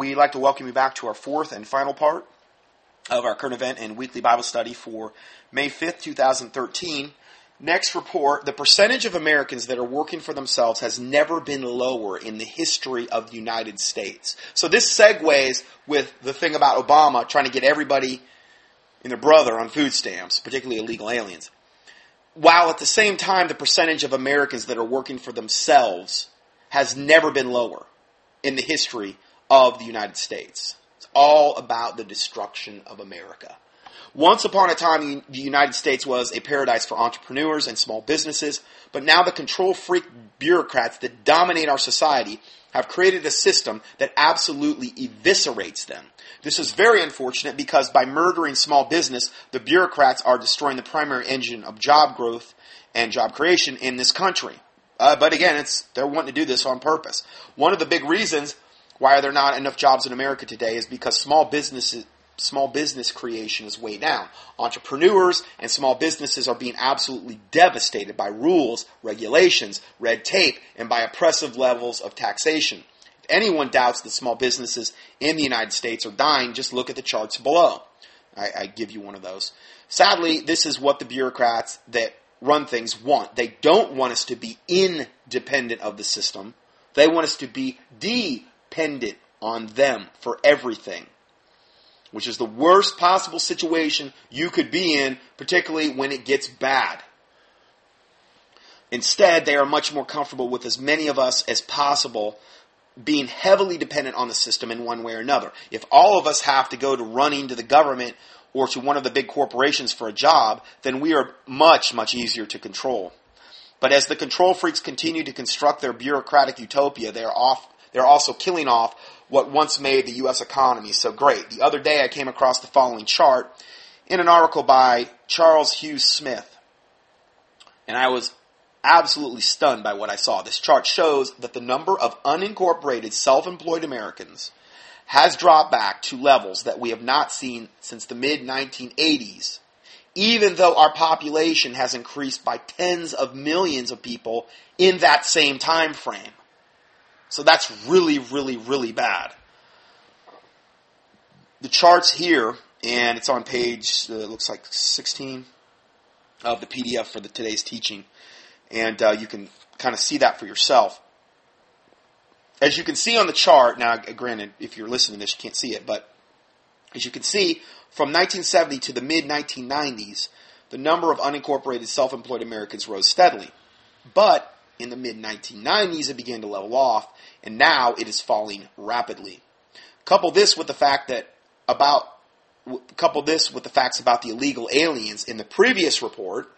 we'd like to welcome you back to our fourth and final part of our current event and weekly Bible study for May 5th, 2013. Next report the percentage of Americans that are working for themselves has never been lower in the history of the United States. So this segues with the thing about Obama trying to get everybody and their brother on food stamps, particularly illegal aliens. While at the same time, the percentage of Americans that are working for themselves has never been lower in the history of the United States. It's all about the destruction of America. Once upon a time, the United States was a paradise for entrepreneurs and small businesses, but now the control freak bureaucrats that dominate our society have created a system that absolutely eviscerates them. This is very unfortunate because by murdering small business, the bureaucrats are destroying the primary engine of job growth and job creation in this country. Uh, but again, it's they're wanting to do this on purpose. One of the big reasons why are there not enough jobs in America today is because small businesses small business creation is way down. Entrepreneurs and small businesses are being absolutely devastated by rules, regulations, red tape, and by oppressive levels of taxation. If anyone doubts that small businesses in the United States are dying, just look at the charts below. I, I give you one of those. Sadly, this is what the bureaucrats that run things want. They don't want us to be independent of the system. They want us to be dependent on them for everything which is the worst possible situation you could be in, particularly when it gets bad. Instead, they are much more comfortable with as many of us as possible being heavily dependent on the system in one way or another. If all of us have to go to running to the government or to one of the big corporations for a job, then we are much, much easier to control. But as the control freaks continue to construct their bureaucratic utopia, they are off, they're also killing off what once made the U.S. economy so great. The other day I came across the following chart in an article by Charles Hughes Smith. And I was absolutely stunned by what I saw. This chart shows that the number of unincorporated self-employed Americans has dropped back to levels that we have not seen since the mid 1980s, even though our population has increased by tens of millions of people in that same time frame. So that's really, really, really bad. The chart's here, and it's on page, uh, looks like 16 of the PDF for the today's teaching. And uh, you can kind of see that for yourself. As you can see on the chart, now granted, if you're listening to this, you can't see it, but as you can see, from 1970 to the mid 1990s, the number of unincorporated self employed Americans rose steadily. But in the mid 1990s, it began to level off, and now it is falling rapidly. Couple this with the fact that about couple this with the facts about the illegal aliens in the previous report,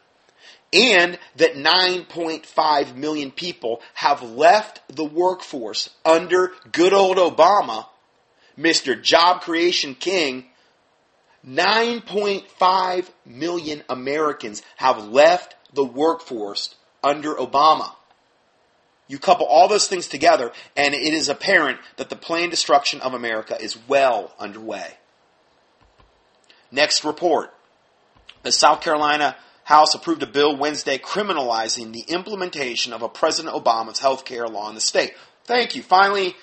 and that 9.5 million people have left the workforce under good old Obama, Mr. Job Creation King. 9.5 million Americans have left the workforce under Obama. You couple all those things together, and it is apparent that the planned destruction of America is well underway. Next report. The South Carolina House approved a bill Wednesday criminalizing the implementation of a President Obama's health care law in the state. Thank you. Finally,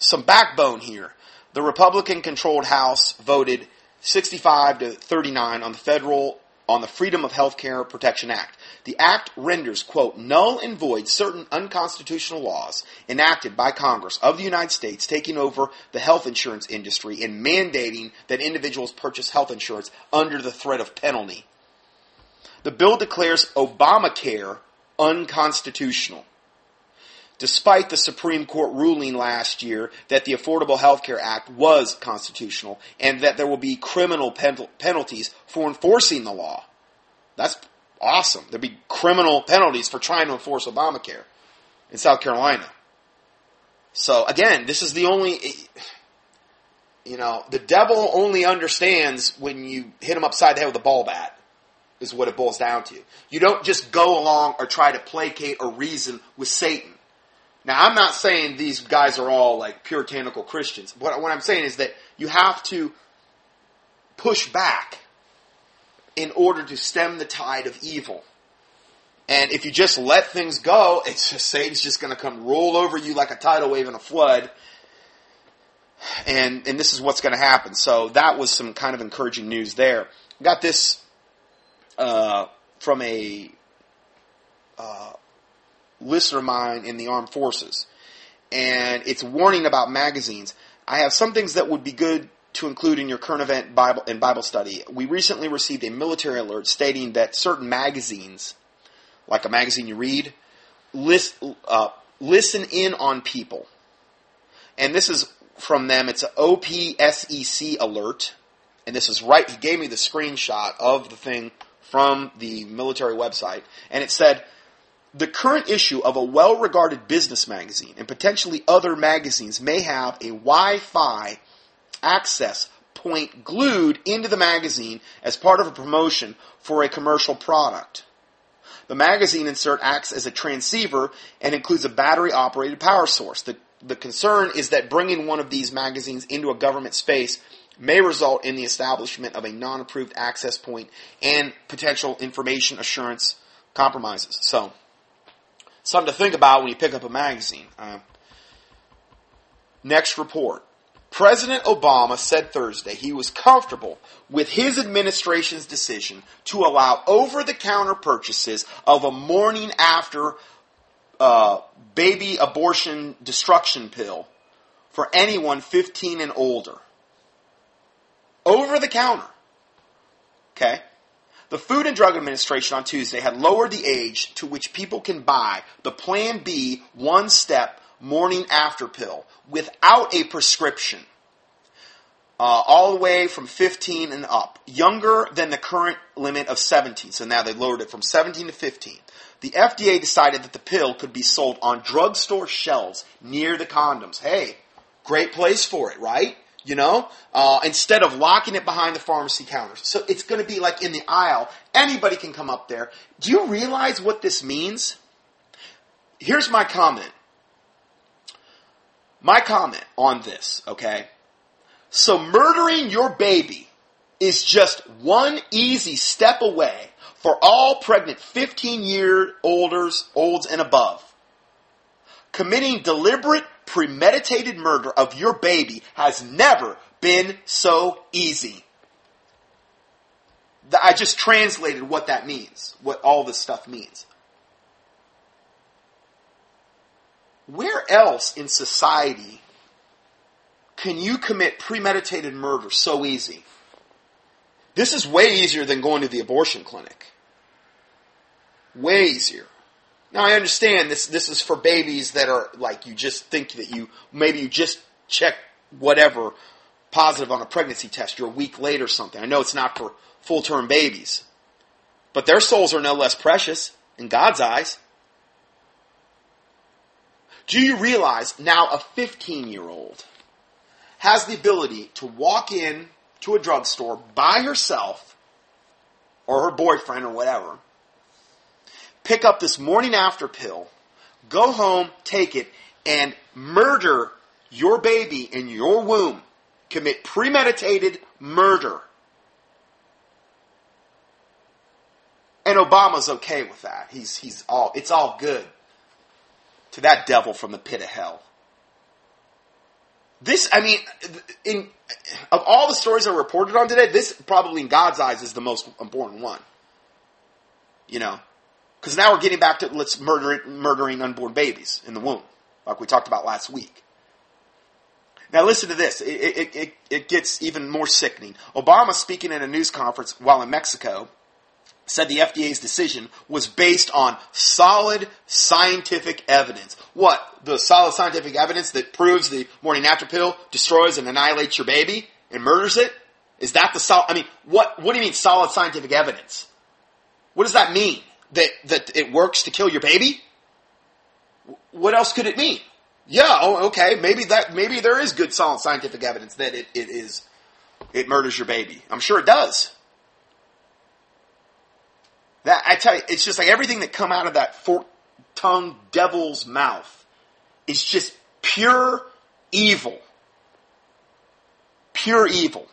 some backbone here. The Republican controlled House voted 65 to 39 on the federal on the Freedom of Healthcare Protection Act. The act renders, quote, null and void certain unconstitutional laws enacted by Congress of the United States taking over the health insurance industry and mandating that individuals purchase health insurance under the threat of penalty. The bill declares Obamacare unconstitutional. Despite the Supreme Court ruling last year that the Affordable Health Care Act was constitutional and that there will be criminal pen- penalties for enforcing the law. That's awesome. There'll be criminal penalties for trying to enforce Obamacare in South Carolina. So again, this is the only, you know, the devil only understands when you hit him upside the head with a ball bat, is what it boils down to. You don't just go along or try to placate or reason with Satan. Now, I'm not saying these guys are all like puritanical Christians. What, what I'm saying is that you have to push back in order to stem the tide of evil. And if you just let things go, it's just Satan's just going to come roll over you like a tidal wave in a flood. and and this is what's going to happen. So that was some kind of encouraging news there. Got this uh, from a uh, listener mine in the armed forces, and it's warning about magazines. I have some things that would be good to include in your current event Bible and Bible study. We recently received a military alert stating that certain magazines, like a magazine you read, list, uh, listen in on people. And this is from them. It's an OPSEC alert. And this is right. He gave me the screenshot of the thing from the military website. And it said, the current issue of a well regarded business magazine and potentially other magazines may have a Wi Fi access point glued into the magazine as part of a promotion for a commercial product. The magazine insert acts as a transceiver and includes a battery operated power source. The, the concern is that bringing one of these magazines into a government space may result in the establishment of a non approved access point and potential information assurance compromises. So, something to think about when you pick up a magazine. Uh, next report. President Obama said Thursday he was comfortable with his administration's decision to allow over the counter purchases of a morning after uh, baby abortion destruction pill for anyone 15 and older. Over the counter. Okay? The Food and Drug Administration on Tuesday had lowered the age to which people can buy the Plan B one step morning after pill without a prescription. Uh, all the way from 15 and up, younger than the current limit of 17. So now they lowered it from 17 to 15. The FDA decided that the pill could be sold on drugstore shelves near the condoms. Hey, great place for it, right? You know, uh, instead of locking it behind the pharmacy counters. So it's going to be like in the aisle. Anybody can come up there. Do you realize what this means? Here's my comment. My comment on this, okay? So murdering your baby is just one easy step away for all pregnant 15 year olders, olds and above. Committing deliberate, premeditated murder of your baby has never been so easy. I just translated what that means, what all this stuff means. Where else in society can you commit premeditated murder so easy? This is way easier than going to the abortion clinic. Way easier. Now I understand this this is for babies that are like you just think that you maybe you just check whatever positive on a pregnancy test, you're a week late or something. I know it's not for full term babies. But their souls are no less precious in God's eyes. Do you realize now a 15 year old has the ability to walk in to a drugstore by herself or her boyfriend or whatever, pick up this morning after pill, go home, take it, and murder your baby in your womb. Commit premeditated murder. And Obama's okay with that. He's, he's all, it's all good to that devil from the pit of hell. This, I mean, in of all the stories were reported on today, this probably in God's eyes is the most important one. You know, because now we're getting back to let's murder murdering unborn babies in the womb, like we talked about last week. Now listen to this. It, it, it, it gets even more sickening. Obama speaking at a news conference while in Mexico said the FDA's decision was based on solid scientific evidence. What? The solid scientific evidence that proves the morning after pill destroys and annihilates your baby and murders it? Is that the solid, I mean, what, what do you mean solid scientific evidence? What does that mean? That, that it works to kill your baby? What else could it mean? Yeah, oh, okay, maybe that, maybe there is good solid scientific evidence that it, it is, it murders your baby. I'm sure it does. That I tell you, it's just like everything that come out of that fork tongued devil's mouth is just pure evil. Pure evil.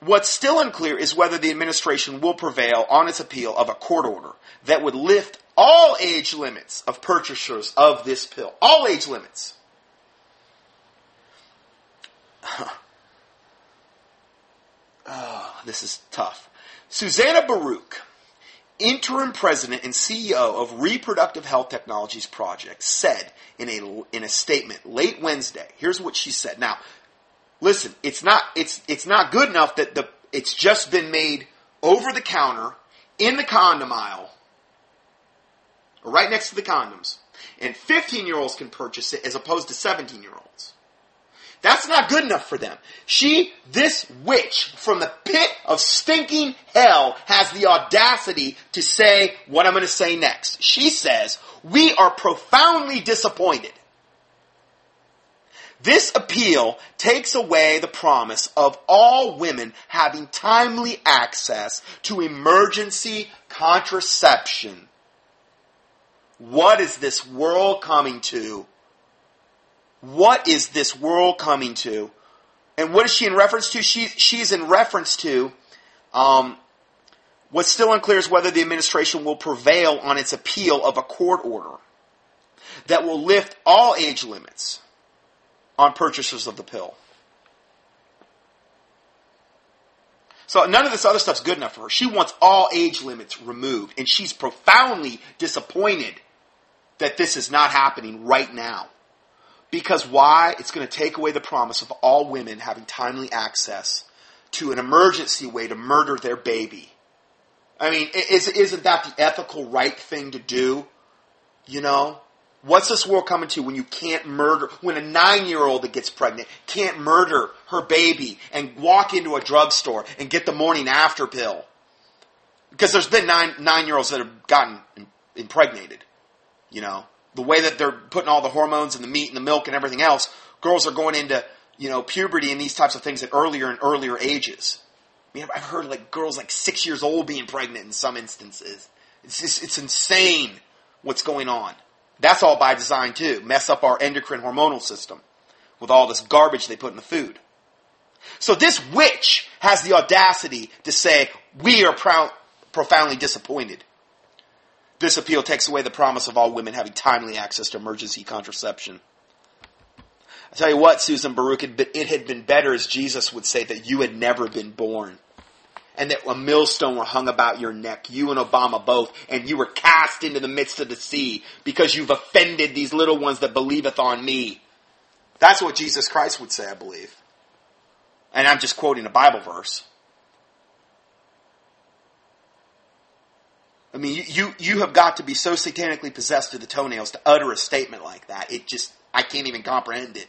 What's still unclear is whether the administration will prevail on its appeal of a court order that would lift all age limits of purchasers of this pill. All age limits. oh, this is tough. Susannah Baruch, interim president and CEO of Reproductive Health Technologies Project, said in a, in a statement late Wednesday, here's what she said. Now, listen, it's not it's it's not good enough that the it's just been made over the counter in the condom aisle, right next to the condoms, and 15 year olds can purchase it as opposed to 17 year olds. That's not good enough for them. She, this witch from the pit of stinking hell, has the audacity to say what I'm going to say next. She says, We are profoundly disappointed. This appeal takes away the promise of all women having timely access to emergency contraception. What is this world coming to? What is this world coming to? And what is she in reference to? She, she's in reference to um, what's still unclear is whether the administration will prevail on its appeal of a court order that will lift all age limits on purchases of the pill. So none of this other stuff's good enough for her. She wants all age limits removed, and she's profoundly disappointed that this is not happening right now. Because why? It's going to take away the promise of all women having timely access to an emergency way to murder their baby. I mean, is, isn't that the ethical right thing to do? You know? What's this world coming to when you can't murder, when a nine year old that gets pregnant can't murder her baby and walk into a drugstore and get the morning after pill? Because there's been nine, nine year olds that have gotten impregnated. You know, the way that they're putting all the hormones and the meat and the milk and everything else, girls are going into, you know, puberty and these types of things at earlier and earlier ages. I mean, I've heard like girls like six years old being pregnant in some instances. It's just, it's insane what's going on. That's all by design too. Mess up our endocrine hormonal system with all this garbage they put in the food. So this witch has the audacity to say, we are profoundly disappointed this appeal takes away the promise of all women having timely access to emergency contraception. I tell you what, Susan Baruch, it had been better, as Jesus would say, that you had never been born. And that a millstone were hung about your neck, you and Obama both, and you were cast into the midst of the sea because you've offended these little ones that believeth on me. That's what Jesus Christ would say, I believe. And I'm just quoting a Bible verse. I mean, you, you have got to be so satanically possessed to the toenails to utter a statement like that. It just, I can't even comprehend it.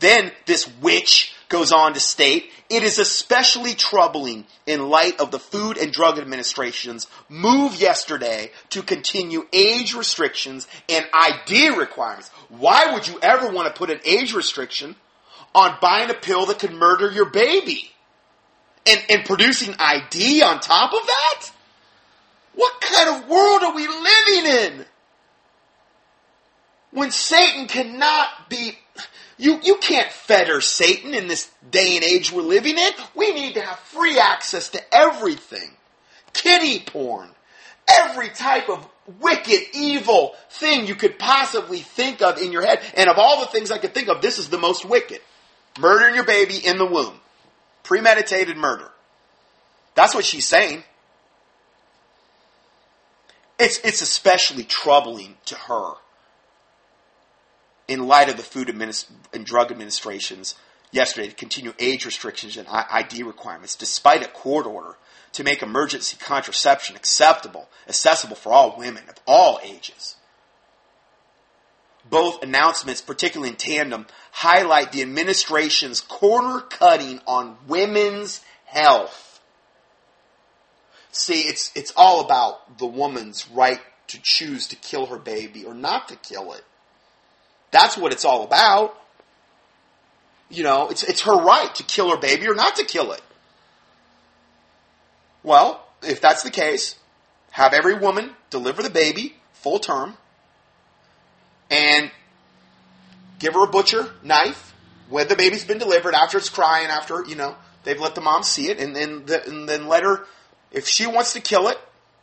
Then this witch goes on to state, it is especially troubling in light of the Food and Drug Administration's move yesterday to continue age restrictions and ID requirements. Why would you ever want to put an age restriction on buying a pill that could murder your baby? And, and producing ID on top of that? What kind of world are we living in? When Satan cannot be, you, you can't fetter Satan in this day and age we're living in. We need to have free access to everything. Kitty porn. Every type of wicked, evil thing you could possibly think of in your head. And of all the things I could think of, this is the most wicked. Murdering your baby in the womb. Premeditated murder. That's what she's saying. It's, it's especially troubling to her in light of the Food Administ- and Drug Administration's yesterday to continue age restrictions and ID requirements despite a court order to make emergency contraception acceptable, accessible for all women of all ages. Both announcements, particularly in tandem, highlight the administration's corner cutting on women's health. See, it's it's all about the woman's right to choose to kill her baby or not to kill it. That's what it's all about. You know, it's it's her right to kill her baby or not to kill it. Well, if that's the case, have every woman deliver the baby full term and give her a butcher knife when the baby's been delivered after it's crying after you know they've let the mom see it and then and then let her if she wants to kill it,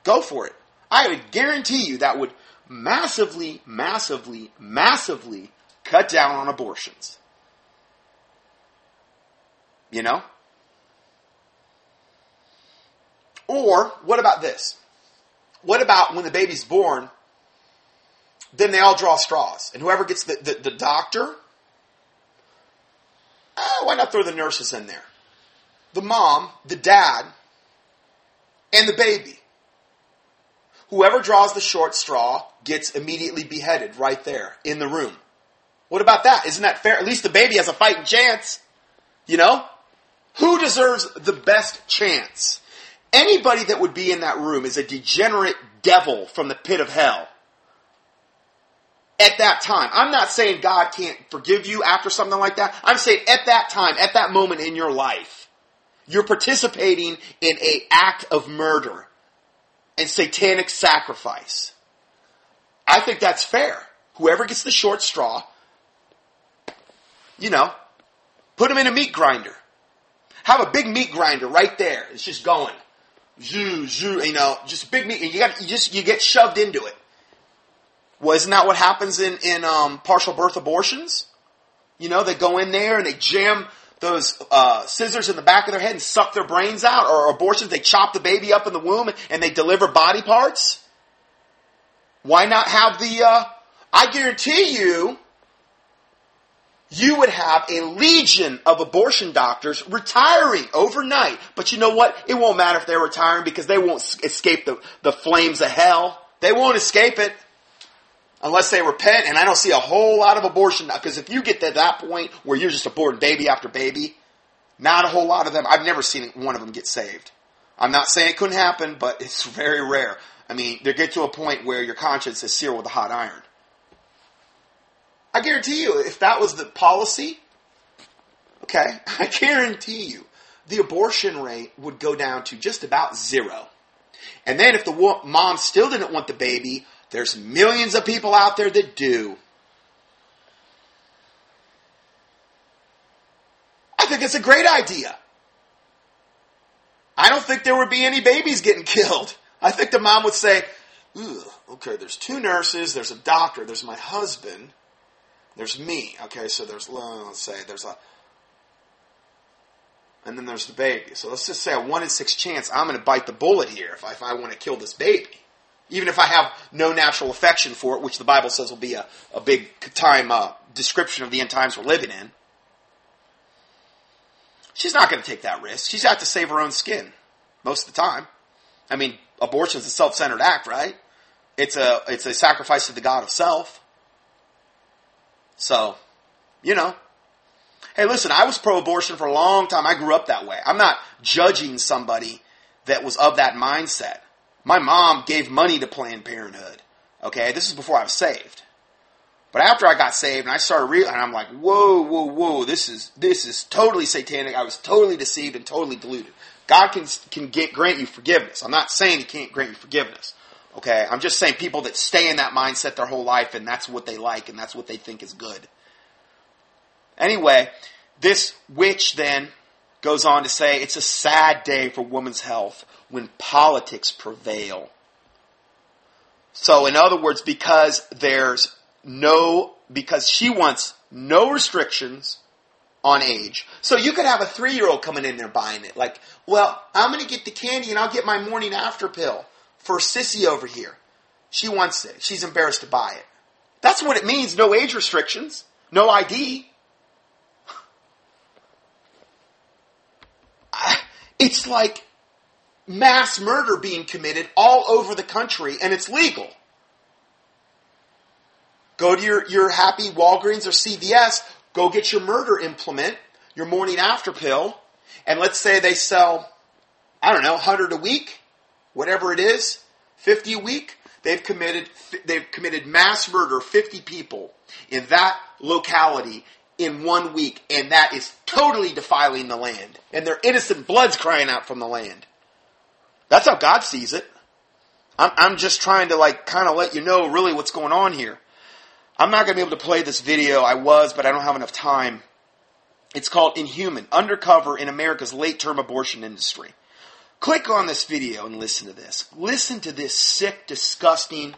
go for it. I would guarantee you that would massively, massively, massively cut down on abortions. You know? Or, what about this? What about when the baby's born, then they all draw straws, and whoever gets the, the, the doctor, eh, why not throw the nurses in there? The mom, the dad, and the baby. Whoever draws the short straw gets immediately beheaded right there in the room. What about that? Isn't that fair? At least the baby has a fighting chance. You know? Who deserves the best chance? Anybody that would be in that room is a degenerate devil from the pit of hell. At that time. I'm not saying God can't forgive you after something like that. I'm saying at that time, at that moment in your life, you're participating in a act of murder and satanic sacrifice. I think that's fair. Whoever gets the short straw, you know, put them in a meat grinder. Have a big meat grinder right there. It's just going. Zoo, zoo, you know, just big meat. You got, you just, you get shoved into it. Well, isn't that what happens in, in, um, partial birth abortions? You know, they go in there and they jam those uh, scissors in the back of their head and suck their brains out, or abortions, they chop the baby up in the womb and they deliver body parts? Why not have the, uh, I guarantee you, you would have a legion of abortion doctors retiring overnight. But you know what? It won't matter if they're retiring because they won't escape the, the flames of hell. They won't escape it unless they repent. And I don't see a whole lot of abortion because if you get to that point where you're just aborting baby after baby, not a whole lot of them. I've never seen one of them get saved. I'm not saying it couldn't happen, but it's very rare. I mean, they get to a point where your conscience is seared with a hot iron. I guarantee you, if that was the policy, okay, I guarantee you, the abortion rate would go down to just about zero. And then if the mom still didn't want the baby, there's millions of people out there that do. I think it's a great idea. I don't think there would be any babies getting killed. I think the mom would say, okay, there's two nurses, there's a doctor, there's my husband, there's me. Okay, so there's, let's say, there's a, and then there's the baby. So let's just say a one in six chance I'm going to bite the bullet here if I, if I want to kill this baby even if I have no natural affection for it, which the Bible says will be a, a big time uh, description of the end times we're living in. She's not going to take that risk. She's got to save her own skin most of the time. I mean, abortion is a self-centered act, right? It's a it's a sacrifice to the God of self. So, you know. Hey, listen, I was pro-abortion for a long time. I grew up that way. I'm not judging somebody that was of that mindset. My mom gave money to Planned Parenthood. Okay, this is before I was saved. But after I got saved and I started real, and I'm like, whoa, whoa, whoa, this is this is totally satanic. I was totally deceived and totally deluded. God can can get, grant you forgiveness. I'm not saying He can't grant you forgiveness. Okay, I'm just saying people that stay in that mindset their whole life and that's what they like and that's what they think is good. Anyway, this witch then goes on to say it's a sad day for women's health when politics prevail. So, in other words, because there's no, because she wants no restrictions on age. So you could have a three year old coming in there buying it. Like, well, I'm going to get the candy and I'll get my morning after pill for Sissy over here. She wants it. She's embarrassed to buy it. That's what it means. No age restrictions. No ID. It's like mass murder being committed all over the country and it's legal. Go to your, your happy Walgreens or CVS, go get your murder implement, your morning after pill, and let's say they sell, I don't know, 100 a week, whatever it is, 50 a week. They've committed, they've committed mass murder, 50 people in that locality in one week, and that is totally defiling the land. And their innocent blood's crying out from the land. That's how God sees it. I'm, I'm just trying to like kind of let you know really what's going on here. I'm not going to be able to play this video. I was, but I don't have enough time. It's called Inhuman, Undercover in America's Late Term Abortion Industry. Click on this video and listen to this. Listen to this sick, disgusting,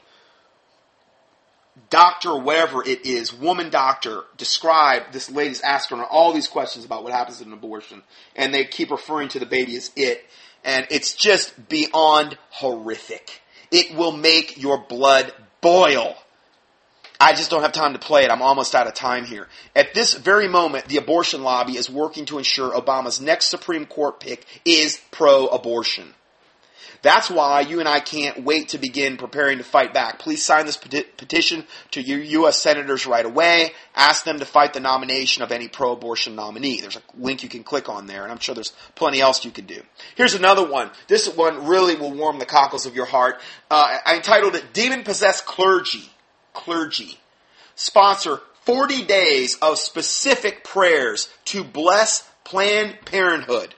doctor, whatever it is, woman doctor, describe this lady's asking her all these questions about what happens in an abortion, and they keep referring to the baby as it, and it's just beyond horrific. It will make your blood boil. I just don't have time to play it. I'm almost out of time here. At this very moment, the abortion lobby is working to ensure Obama's next Supreme Court pick is pro-abortion. That's why you and I can't wait to begin preparing to fight back. Please sign this peti- petition to your U.S. senators right away. Ask them to fight the nomination of any pro-abortion nominee. There's a link you can click on there, and I'm sure there's plenty else you can do. Here's another one. This one really will warm the cockles of your heart. Uh, I entitled it "Demon-Possessed Clergy." Clergy sponsor 40 days of specific prayers to bless Planned Parenthood.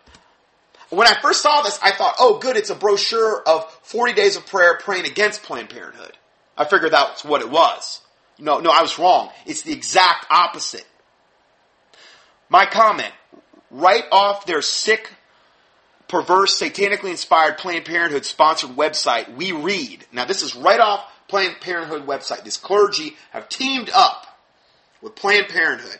When I first saw this, I thought, oh, good, it's a brochure of 40 days of prayer praying against Planned Parenthood. I figured that's what it was. No, no, I was wrong. It's the exact opposite. My comment, right off their sick, perverse, satanically inspired Planned Parenthood sponsored website, we read. Now, this is right off Planned Parenthood website. This clergy have teamed up with Planned Parenthood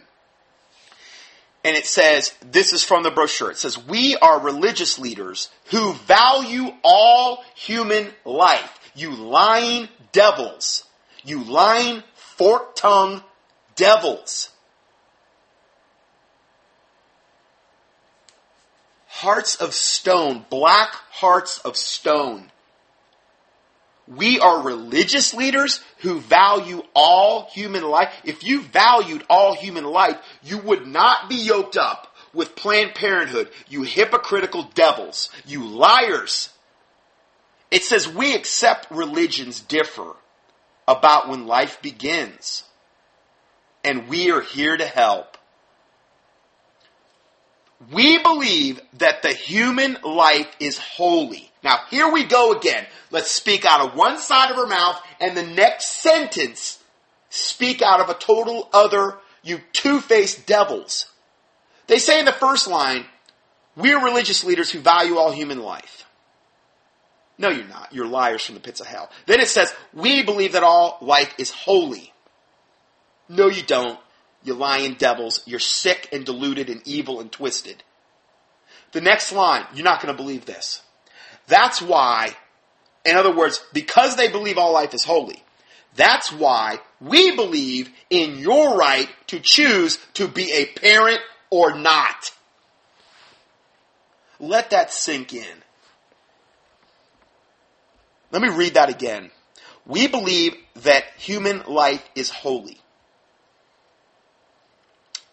and it says, this is from the brochure. It says, we are religious leaders who value all human life. You lying devils. You lying fork tongue devils. Hearts of stone, black hearts of stone. We are religious leaders who value all human life. If you valued all human life, you would not be yoked up with Planned Parenthood, you hypocritical devils, you liars. It says we accept religions differ about when life begins. And we are here to help. We believe that the human life is holy. Now, here we go again. Let's speak out of one side of her mouth, and the next sentence speak out of a total other, you two faced devils. They say in the first line, We're religious leaders who value all human life. No, you're not. You're liars from the pits of hell. Then it says, We believe that all life is holy. No, you don't. You lying devils. You're sick and deluded and evil and twisted. The next line, you're not going to believe this. That's why, in other words, because they believe all life is holy, that's why we believe in your right to choose to be a parent or not. Let that sink in. Let me read that again. We believe that human life is holy.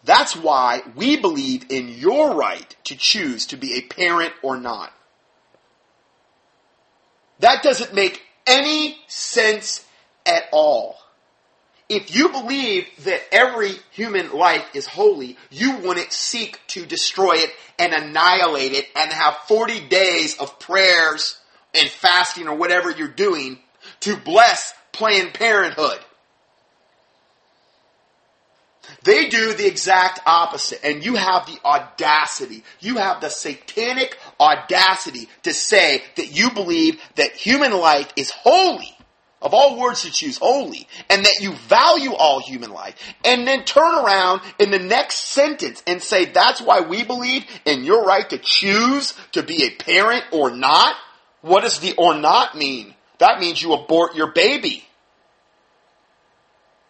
That's why we believe in your right to choose to be a parent or not. That doesn't make any sense at all. If you believe that every human life is holy, you wouldn't seek to destroy it and annihilate it and have 40 days of prayers and fasting or whatever you're doing to bless Planned Parenthood. They do the exact opposite. And you have the audacity, you have the satanic audacity to say that you believe that human life is holy. Of all words to choose, holy, and that you value all human life, and then turn around in the next sentence and say that's why we believe in your right to choose to be a parent or not. What does the or not mean? That means you abort your baby.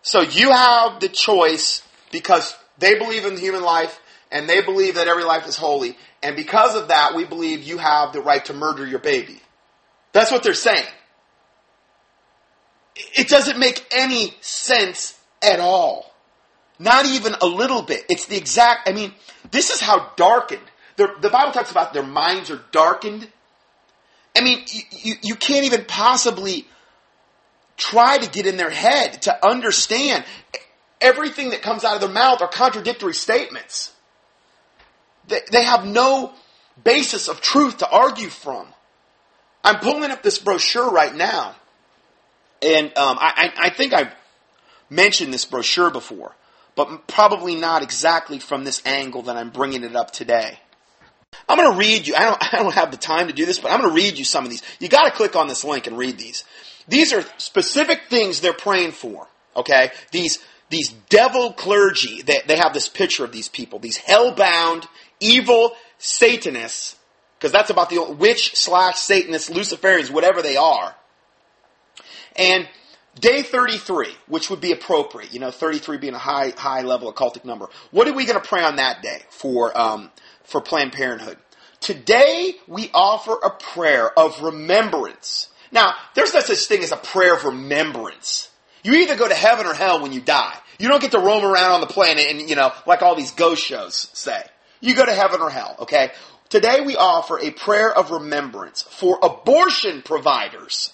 So you have the choice because they believe in human life and they believe that every life is holy. And because of that, we believe you have the right to murder your baby. That's what they're saying. It doesn't make any sense at all. Not even a little bit. It's the exact, I mean, this is how darkened. The Bible talks about their minds are darkened. I mean, you, you, you can't even possibly try to get in their head to understand everything that comes out of their mouth are contradictory statements. They, they have no basis of truth to argue from. I'm pulling up this brochure right now, and um, I, I, I think I've mentioned this brochure before, but probably not exactly from this angle that I'm bringing it up today. I'm going to read you. I don't, I don't have the time to do this, but I'm going to read you some of these. You got to click on this link and read these. These are specific things they're praying for. Okay? These, these devil clergy, they, they have this picture of these people, these hell-bound, evil Satanists, because that's about the witch slash Satanists, Luciferians, whatever they are. And day 33, which would be appropriate, you know, 33 being a high, high level occultic number. What are we going to pray on that day for, um, for Planned Parenthood? Today, we offer a prayer of remembrance. Now, there's no such thing as a prayer of remembrance. You either go to heaven or hell when you die. You don't get to roam around on the planet and, you know, like all these ghost shows say. You go to heaven or hell, okay? Today we offer a prayer of remembrance for abortion providers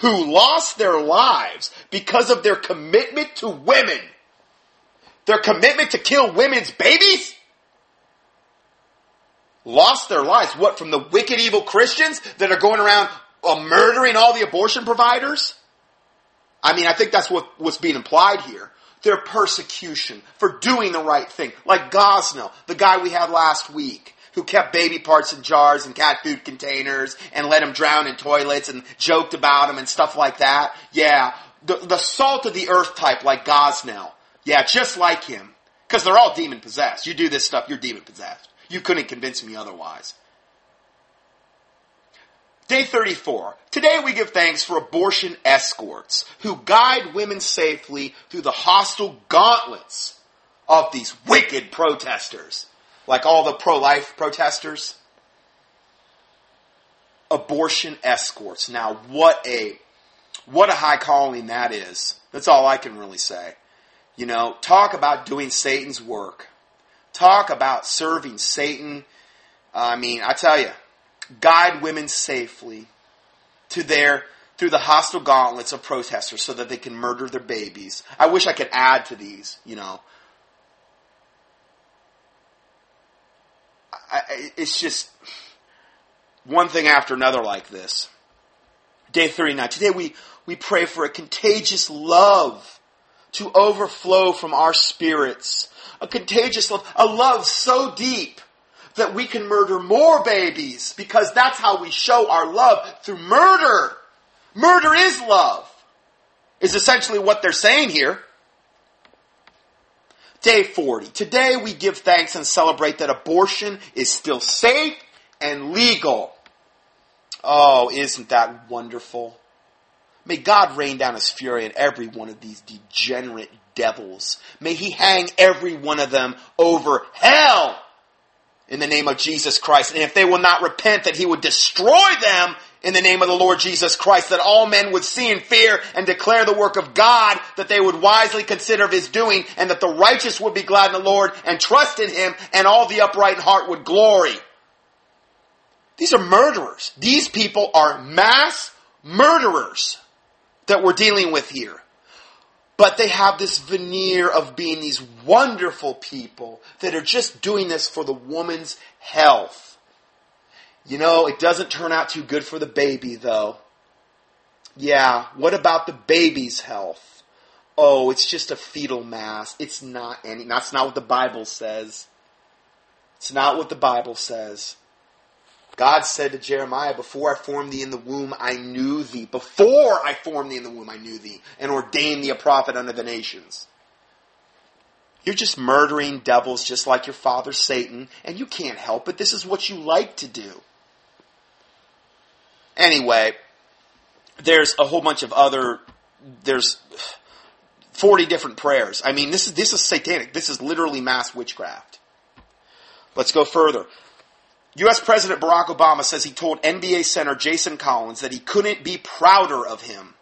who lost their lives because of their commitment to women. Their commitment to kill women's babies? lost their lives. What, from the wicked, evil Christians that are going around uh, murdering all the abortion providers? I mean, I think that's what, what's being implied here. Their persecution for doing the right thing. Like Gosnell, the guy we had last week, who kept baby parts in jars and cat food containers and let them drown in toilets and joked about them and stuff like that. Yeah, the, the salt of the earth type like Gosnell. Yeah, just like him. Because they're all demon possessed. You do this stuff, you're demon possessed. You couldn't convince me otherwise. Day 34. Today we give thanks for abortion escorts who guide women safely through the hostile gauntlets of these wicked protesters. Like all the pro-life protesters. Abortion escorts. Now what a, what a high calling that is. That's all I can really say. You know, talk about doing Satan's work. Talk about serving Satan. I mean, I tell you, guide women safely to their through the hostile gauntlets of protesters so that they can murder their babies. I wish I could add to these, you know. I, it's just one thing after another like this. Day 39. Today we, we pray for a contagious love to overflow from our spirits a contagious love, a love so deep that we can murder more babies because that's how we show our love through murder. Murder is love, is essentially what they're saying here. Day 40. Today we give thanks and celebrate that abortion is still safe and legal. Oh, isn't that wonderful? May God rain down his fury on every one of these degenerate devils. May he hang every one of them over hell in the name of Jesus Christ. And if they will not repent, that he would destroy them in the name of the Lord Jesus Christ, that all men would see and fear and declare the work of God, that they would wisely consider of his doing, and that the righteous would be glad in the Lord and trust in him, and all the upright in heart would glory. These are murderers. These people are mass murderers that we're dealing with here. But they have this veneer of being these wonderful people that are just doing this for the woman's health. You know, it doesn't turn out too good for the baby, though. Yeah, what about the baby's health? Oh, it's just a fetal mass. It's not any, that's not what the Bible says. It's not what the Bible says. God said to Jeremiah, Before I formed thee in the womb, I knew thee. Before I formed thee in the womb, I knew thee, and ordained thee a prophet unto the nations. You're just murdering devils just like your father Satan, and you can't help it. This is what you like to do. Anyway, there's a whole bunch of other, there's 40 different prayers. I mean, this is, this is satanic. This is literally mass witchcraft. Let's go further. U.S. President Barack Obama says he told NBA center Jason Collins that he couldn't be prouder of him.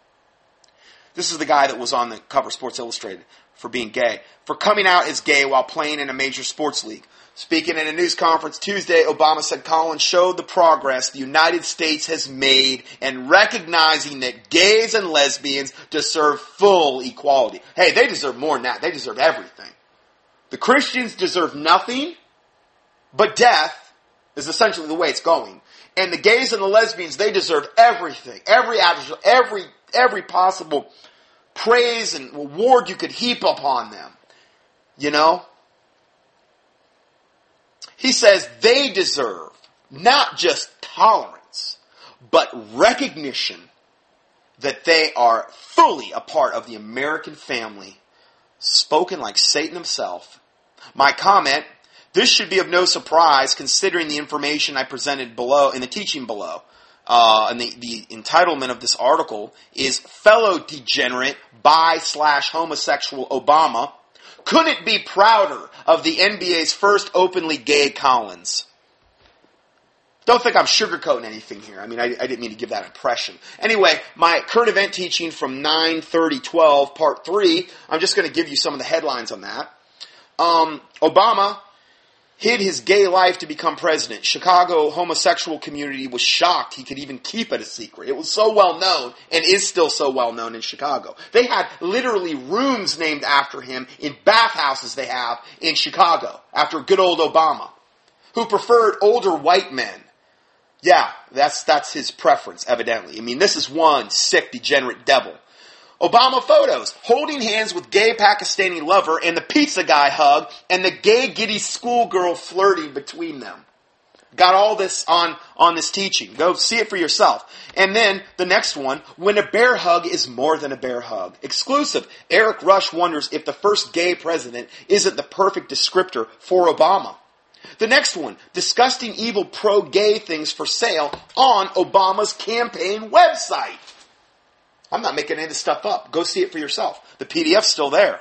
This is the guy that was on the cover Sports Illustrated for being gay, for coming out as gay while playing in a major sports league. Speaking in a news conference Tuesday, Obama said Collins showed the progress the United States has made in recognizing that gays and lesbians deserve full equality. Hey, they deserve more than that. They deserve everything. The Christians deserve nothing but death is essentially the way it's going. And the gays and the lesbians, they deserve everything, every every every possible praise and reward you could heap upon them. You know? He says they deserve not just tolerance, but recognition that they are fully a part of the American family, spoken like Satan himself. My comment, this should be of no surprise considering the information I presented below in the teaching below. Uh, and the, the entitlement of this article is fellow degenerate bi slash homosexual Obama couldn't be prouder of the NBA's first openly gay Collins. Don't think I'm sugarcoating anything here. I mean, I, I, didn't mean to give that impression. Anyway, my current event teaching from 9:30:12, part three. I'm just going to give you some of the headlines on that. Um, Obama hid his gay life to become president. Chicago homosexual community was shocked he could even keep it a secret. It was so well known and is still so well known in Chicago. They had literally rooms named after him in bathhouses they have in Chicago after good old Obama, who preferred older white men yeah, that's, that's his preference, evidently. I mean, this is one sick, degenerate devil. Obama photos, holding hands with gay Pakistani lover and the pizza guy hug and the gay giddy schoolgirl flirting between them. Got all this on, on this teaching. Go see it for yourself. And then the next one, when a bear hug is more than a bear hug. Exclusive. Erik Rush wonders if the first gay president isn't the perfect descriptor for Obama. The next one, disgusting evil pro-gay things for sale on Obama's campaign website. I'm not making any of this stuff up. Go see it for yourself. The PDF's still there.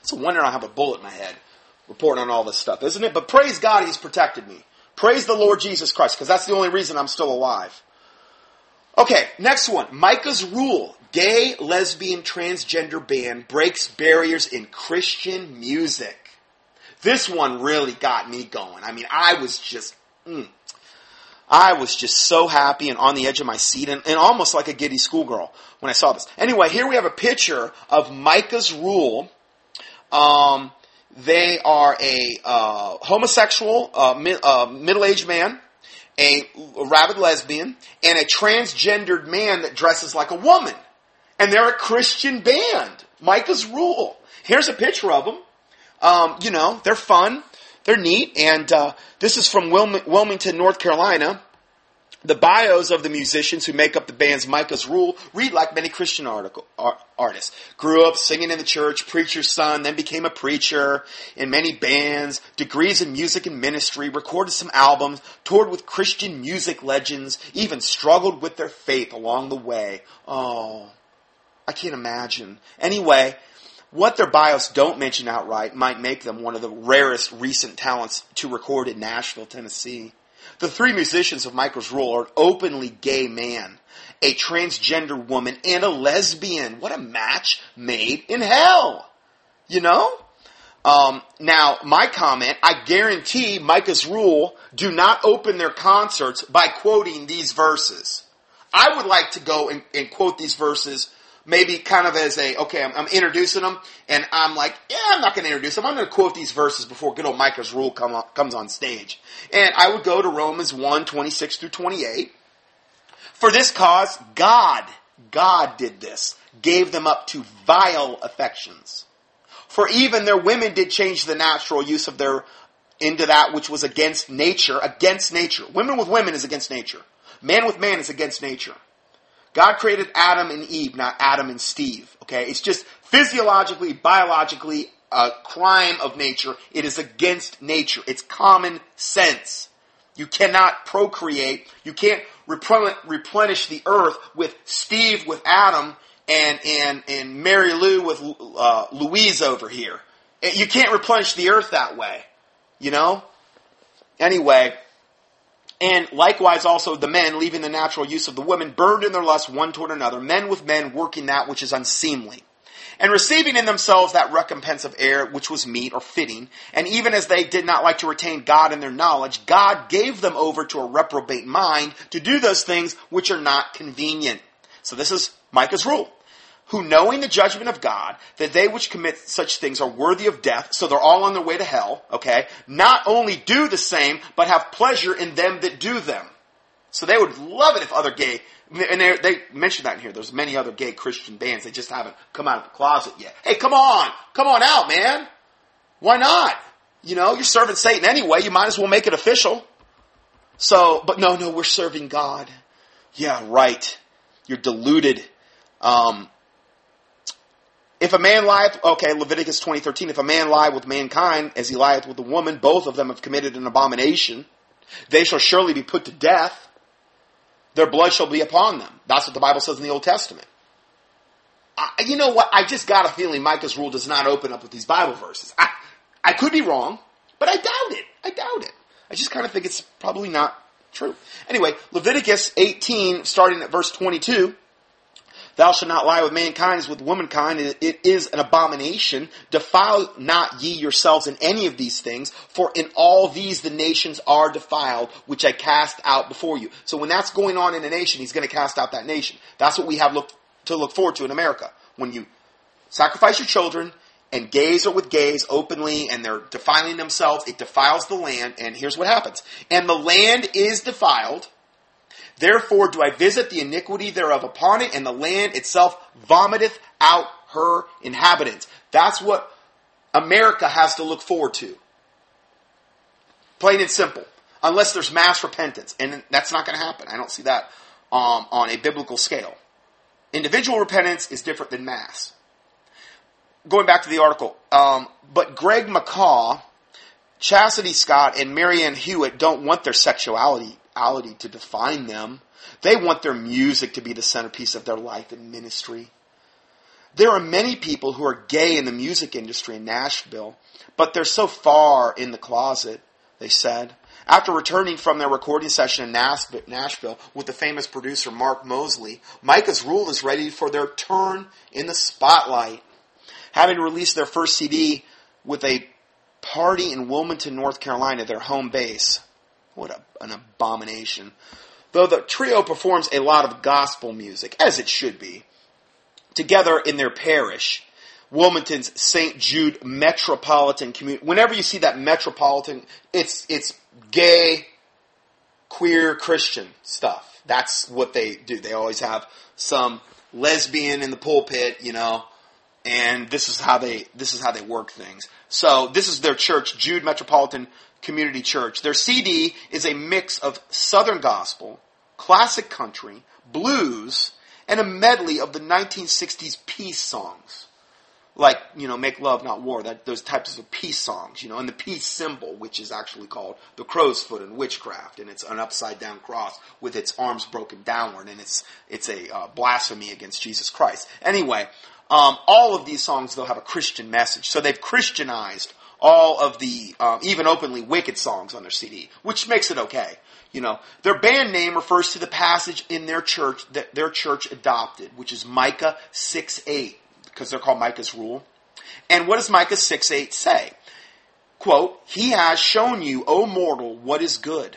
It's a wonder I have a bullet in my head reporting on all this stuff, isn't it? But praise God, He's protected me. Praise the Lord Jesus Christ, because that's the only reason I'm still alive. Okay, next one. Micah's Rule. Gay, lesbian, transgender band breaks barriers in Christian music. This one really got me going. I mean, I was just, mm, I was just so happy and on the edge of my seat and, and almost like a giddy schoolgirl when I saw this. Anyway, here we have a picture of Micah's Rule. Um, they are a uh, homosexual, uh, mi- uh, middle-aged man, a, a rabid lesbian, and a transgendered man that dresses like a woman. And they're a Christian band. Micah's Rule. Here's a picture of them. Um, you know, they're fun, they're neat, and uh, this is from Wilmington, North Carolina. The bios of the musicians who make up the band's Micah's Rule read like many Christian article, artists. Grew up singing in the church, preacher's son, then became a preacher in many bands, degrees in music and ministry, recorded some albums, toured with Christian music legends, even struggled with their faith along the way. Oh, I can't imagine. Anyway, what their bios don't mention outright might make them one of the rarest recent talents to record in Nashville, Tennessee. The three musicians of Micah's Rule are an openly gay man, a transgender woman, and a lesbian. What a match made in hell! You know? Um, now, my comment, I guarantee Micah's Rule do not open their concerts by quoting these verses. I would like to go and, and quote these verses maybe kind of as a, okay, I'm, I'm introducing them, and I'm like, yeah, I'm not going to introduce them. I'm going to quote these verses before good old Micah's rule come comes on stage. And I would go to Romans 1, 26 through 28. For this cause, God, God did this, gave them up to vile affections. For even their women did change the natural use of their, into that which was against nature, against nature. Women with women is against nature. Man with man is against nature. God created Adam and Eve, not Adam and Steve. Okay? It's just physiologically, biologically a crime of nature. It is against nature. It's common sense. You cannot procreate. You can't replenish the earth with Steve with Adam and and and Mary Lou with uh, Louise over here. You can't replenish the earth that way. You know. Anyway, and likewise also the men, leaving the natural use of the women, burned in their lust one toward another, men with men working that which is unseemly. And receiving in themselves that recompense of error which was meet or fitting, and even as they did not like to retain God in their knowledge, God gave them over to a reprobate mind to do those things which are not convenient. So this is Micah's rule who knowing the judgment of God, that they which commit such things are worthy of death, so they're all on their way to hell, okay, not only do the same, but have pleasure in them that do them. So they would love it if other gay, and they, they mentioned that in here, there's many other gay Christian bands, they just haven't come out of the closet yet. Hey, come on! Come on out, man! Why not? You know, you're serving Satan anyway, you might as well make it official. So, but no, no, we're serving God. Yeah, right. you're deluded. Um, if a man lieth, okay, Leviticus 20:13, if a man lie with mankind as he lieth with a woman, both of them have committed an abomination. They shall surely be put to death. Their blood shall be upon them. That's what the Bible says in the Old Testament. I, you know what? I just got a feeling Micah's rule does not open up with these Bible verses. I, I could be wrong, but I doubt it. I doubt it. I just kind of think it's probably not true. Anyway, Leviticus 18, starting at verse 22. Thou shalt not lie with mankind as with womankind. It is an abomination. Defile not ye yourselves in any of these things, for in all these the nations are defiled, which I cast out before you. So when that's going on in a nation, he's going to cast out that nation. That's what we have look, to look forward to in America. When you sacrifice your children and gays are with gays openly and they're defiling themselves, it defiles the land, and here's what happens. And the land is defiled, Therefore do I visit the iniquity thereof upon it, and the land itself vomiteth out her inhabitants. That's what America has to look forward to. Plain and simple. Unless there's mass repentance. And that's not going to happen. I don't see that um, on a biblical scale. Individual repentance is different than mass. Going back to the article, um, but Greg McCaw, Chastity Scott, and Marianne Hewitt don't want their sexuality to define them. They want their music to be the centerpiece of their life and ministry. There are many people who are gay in the music industry in Nashville, but they're so far in the closet, they said. After returning from their recording session in Nashville with the famous producer Mark Mosley, Micah's Rule is ready for their turn in the spotlight. Having released their first CD with a party in Wilmington, North Carolina, their home base, what a, an abomination. Though the trio performs a lot of gospel music, as it should be, together in their parish, Wilmington's St. Jude Metropolitan Community. Whenever you see that metropolitan, it's it's gay, queer, Christian stuff. That's what they do. They always have some lesbian in the pulpit, you know, and this is how they this is how they work things. So this is their church, Jude Metropolitan Community Church. Their CD is a mix of Southern gospel, classic country, blues, and a medley of the 1960s peace songs. Like, you know, Make Love Not War, that, those types of peace songs, you know, and the peace symbol, which is actually called the crow's foot in witchcraft, and it's an upside down cross with its arms broken downward, and it's, it's a uh, blasphemy against Jesus Christ. Anyway, um, all of these songs, though, have a Christian message. So they've Christianized all of the um, even openly wicked songs on their CD, which makes it okay. You know, their band name refers to the passage in their church that their church adopted, which is Micah 6 8, because they're called Micah's Rule. And what does Micah 6 8 say? Quote, He has shown you, O mortal, what is good.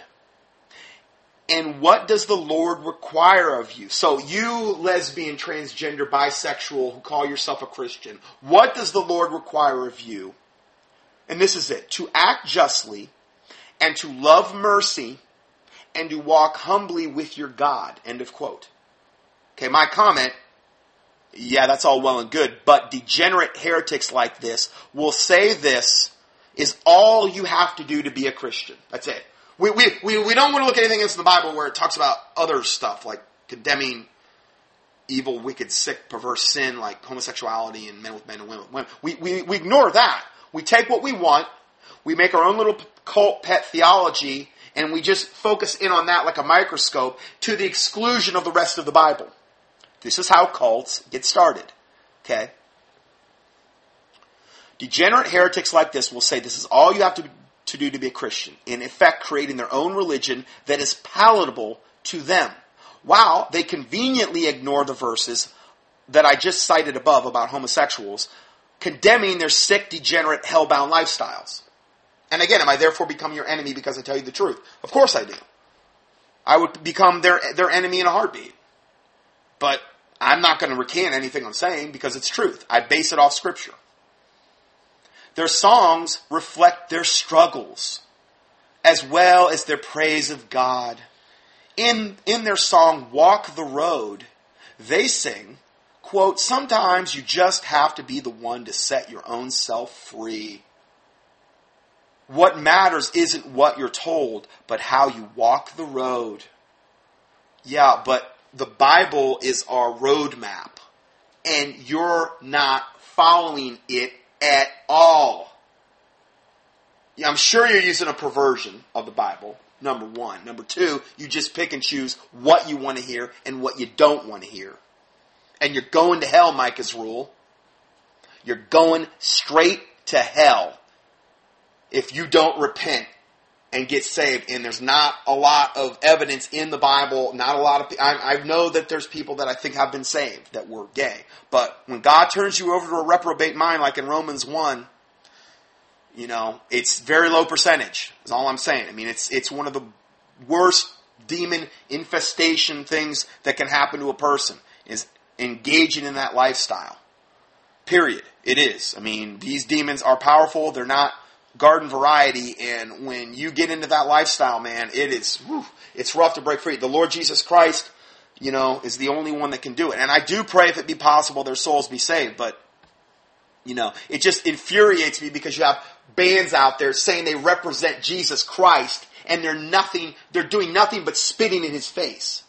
And what does the Lord require of you? So, you lesbian, transgender, bisexual who call yourself a Christian, what does the Lord require of you? And this is it to act justly and to love mercy and to walk humbly with your God. End of quote. Okay, my comment yeah, that's all well and good, but degenerate heretics like this will say this is all you have to do to be a Christian. That's it. We, we, we, we don't want to look at anything else in the Bible where it talks about other stuff like condemning evil, wicked, sick, perverse sin like homosexuality and men with men and women. We, we, we ignore that. We take what we want, we make our own little cult pet theology, and we just focus in on that like a microscope to the exclusion of the rest of the Bible. This is how cults get started. Okay? Degenerate heretics like this will say this is all you have to, to do to be a Christian, in effect, creating their own religion that is palatable to them, while they conveniently ignore the verses that I just cited above about homosexuals condemning their sick, degenerate, hellbound lifestyles. And again, am I therefore become your enemy because I tell you the truth? Of course I do. I would become their, their enemy in a heartbeat. But I'm not going to recant anything I'm saying because it's truth. I base it off scripture. Their songs reflect their struggles as well as their praise of God. In, in their song, Walk the Road, they sing quote, sometimes you just have to be the one to set your own self free. What matters isn't what you're told, but how you walk the road. Yeah, but the Bible is our roadmap, and you're not following it at all. I'm sure you're using a perversion of the Bible, number one. Number two, you just pick and choose what you want to hear and what you don't want to hear. And you're going to hell, Micah's rule. You're going straight to hell if you don't repent and get saved. And there's not a lot of evidence in the Bible. Not a lot of. I, I know that there's people that I think have been saved that were gay. But when God turns you over to a reprobate mind, like in Romans one, you know, it's very low percentage. Is all I'm saying. I mean, it's it's one of the worst demon infestation things that can happen to a person is engaging in that lifestyle. Period. It is. I mean, these demons are powerful. They're not garden variety, and when you get into that lifestyle, man, it is whew, it's rough to break free. The Lord Jesus Christ, you know, is the only one that can do it. And I do pray if it be possible their souls be saved, but you know, it just infuriates me because you have bands out there saying they represent Jesus Christ and they're nothing, they're doing nothing but spitting in his face.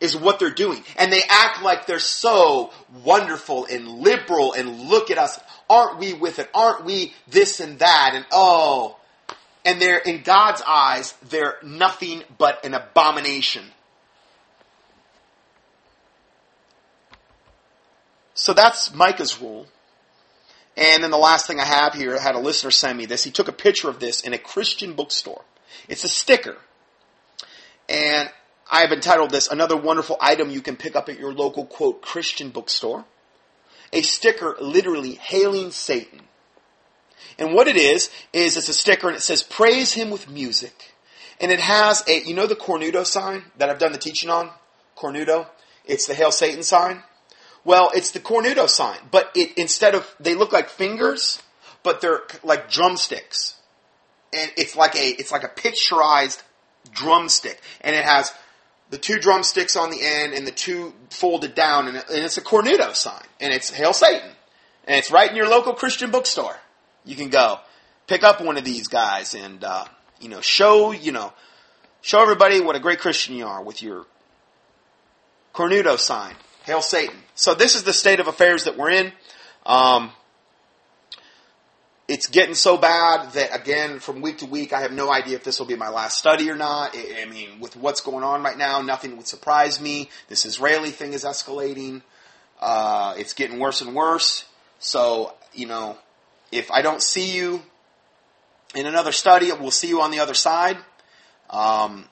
Is what they're doing. And they act like they're so wonderful and liberal and look at us. Aren't we with it? Aren't we this and that? And oh, and they're, in God's eyes, they're nothing but an abomination. So that's Micah's rule. And then the last thing I have here, I had a listener send me this. He took a picture of this in a Christian bookstore. It's a sticker. And I have entitled this Another Wonderful Item You Can Pick Up at Your Local, quote, Christian bookstore. A sticker literally hailing Satan. And what it is, is it's a sticker and it says, Praise Him with music. And it has a, you know the Cornudo sign that I've done the teaching on? Cornudo? It's the Hail Satan sign. Well, it's the cornuto sign, but it instead of they look like fingers, but they're like drumsticks, and it's like a it's like a picturized drumstick, and it has the two drumsticks on the end and the two folded down, and, and it's a cornuto sign, and it's Hail Satan, and it's right in your local Christian bookstore. You can go pick up one of these guys and uh, you know show you know show everybody what a great Christian you are with your cornuto sign. Hail Satan. So this is the state of affairs that we're in. Um, it's getting so bad that again, from week to week, I have no idea if this will be my last study or not. I, mean, with what's going on right now, nothing would surprise me. This Israeli thing is escalating. Uh, it's getting worse and worse. So, you know, if I don't see you in another study, we'll see you on the other side. Um,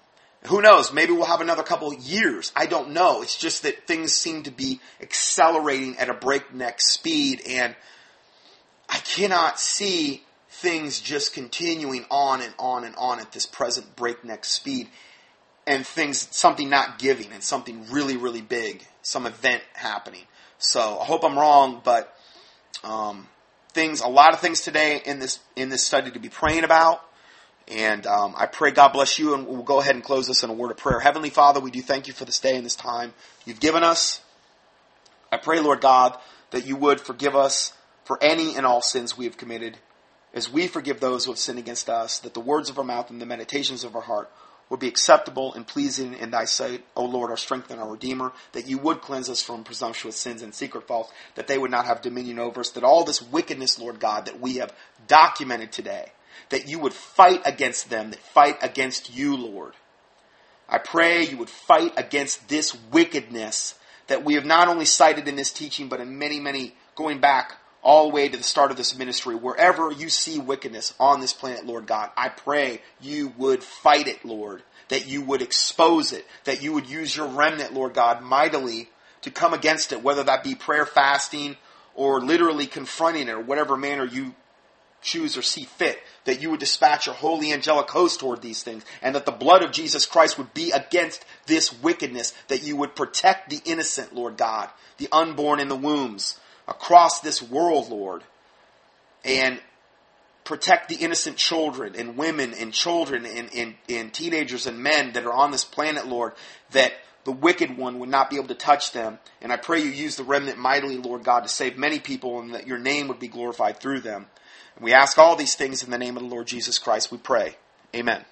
who knows? Maybe we'll have another couple years. I don't know. It's just that things seem to be accelerating at a breakneck speed, and I cannot see things just continuing on and on and on at this present breakneck speed, and things something not giving and something really really big, some event happening. So I hope I'm wrong, but um, things, a lot of things today in this in this study to be praying about. And um, I pray God bless you, and we'll go ahead and close this in a word of prayer. Heavenly Father, we do thank you for this day and this time you've given us. I pray, Lord God, that you would forgive us for any and all sins we have committed, as we forgive those who have sinned against us, that the words of our mouth and the meditations of our heart would be acceptable and pleasing in thy sight, O Lord, our strength and our Redeemer, that you would cleanse us from presumptuous sins and secret faults, that they would not have dominion over us, that all this wickedness, Lord God, that we have documented today, that you would fight against them that fight against you, Lord. I pray you would fight against this wickedness that we have not only cited in this teaching, but in many, many, going back all the way to the start of this ministry, wherever you see wickedness on this planet, Lord God, I pray you would fight it, Lord, that you would expose it, that you would use your remnant, Lord God, mightily to come against it, whether that be prayer, fasting, or literally confronting it, or whatever manner you choose or see fit, that you would dispatch a holy angelic host toward these things, and that the blood of Jesus Christ would be against this wickedness, that you would protect the innocent, Lord God, the unborn in the wombs, across this world, Lord, and protect the innocent children and women and children and, and, and teenagers and men that are on this planet, Lord, that the wicked one would not be able to touch them. And I pray you use the remnant mightily, Lord God, to save many people and that your name would be glorified through them. And we ask all these things in the name of the Lord Jesus Christ, we pray. Amen.